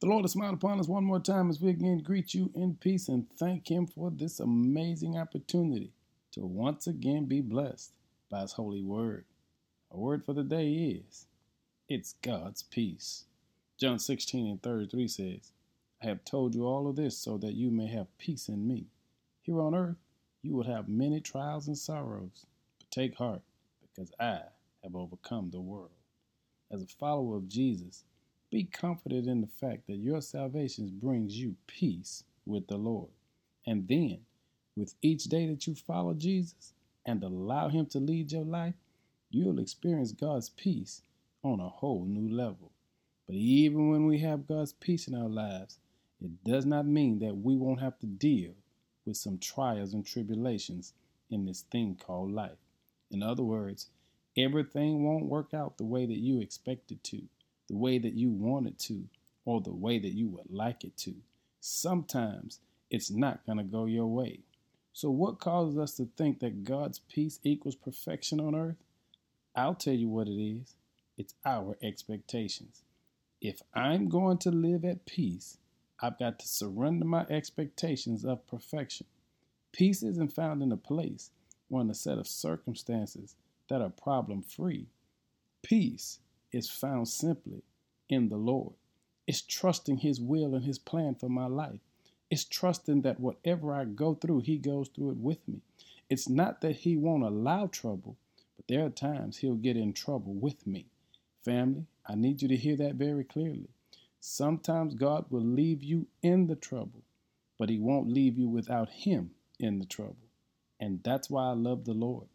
The Lord has smiled upon us one more time as we again greet you in peace and thank Him for this amazing opportunity to once again be blessed by His holy word. Our word for the day is it's God's peace. John 16 and 33 says, I have told you all of this so that you may have peace in me. Here on earth, you will have many trials and sorrows, but take heart because I have overcome the world. As a follower of Jesus, be confident in the fact that your salvation brings you peace with the Lord. And then, with each day that you follow Jesus and allow Him to lead your life, you'll experience God's peace on a whole new level. But even when we have God's peace in our lives, it does not mean that we won't have to deal with some trials and tribulations in this thing called life. In other words, everything won't work out the way that you expect it to the way that you want it to or the way that you would like it to. Sometimes it's not going to go your way. So, what causes us to think that God's peace equals perfection on earth? I'll tell you what it is it's our expectations. If I'm going to live at peace, I've got to surrender my expectations of perfection. Peace isn't found in a place or in a set of circumstances that are problem free. Peace is found simply in the Lord. It's trusting His will and His plan for my life. It's trusting that whatever I go through, He goes through it with me. It's not that He won't allow trouble, but there are times He'll get in trouble with me. Family, I need you to hear that very clearly. Sometimes God will leave you in the trouble, but He won't leave you without Him in the trouble. And that's why I love the Lord,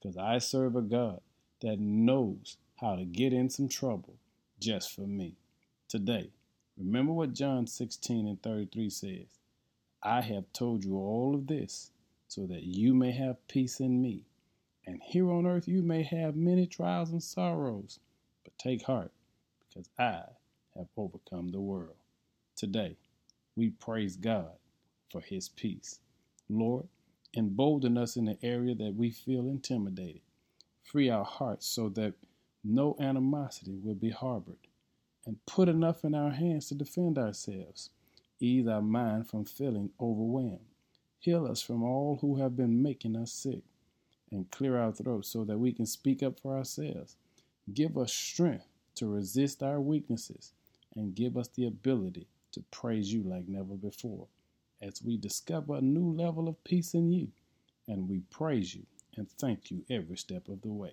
because I serve a God that knows how to get in some trouble just for me. Today, remember what John 16 and 33 says I have told you all of this so that you may have peace in me. And here on earth you may have many trials and sorrows, but take heart, because I have overcome the world. Today, we praise God for his peace. Lord, embolden us in the area that we feel intimidated. Free our hearts so that no animosity will be harbored, and put enough in our hands to defend ourselves. Ease our mind from feeling overwhelmed. Heal us from all who have been making us sick, and clear our throats so that we can speak up for ourselves. Give us strength to resist our weaknesses, and give us the ability to praise you like never before as we discover a new level of peace in you, and we praise you and thank you every step of the way.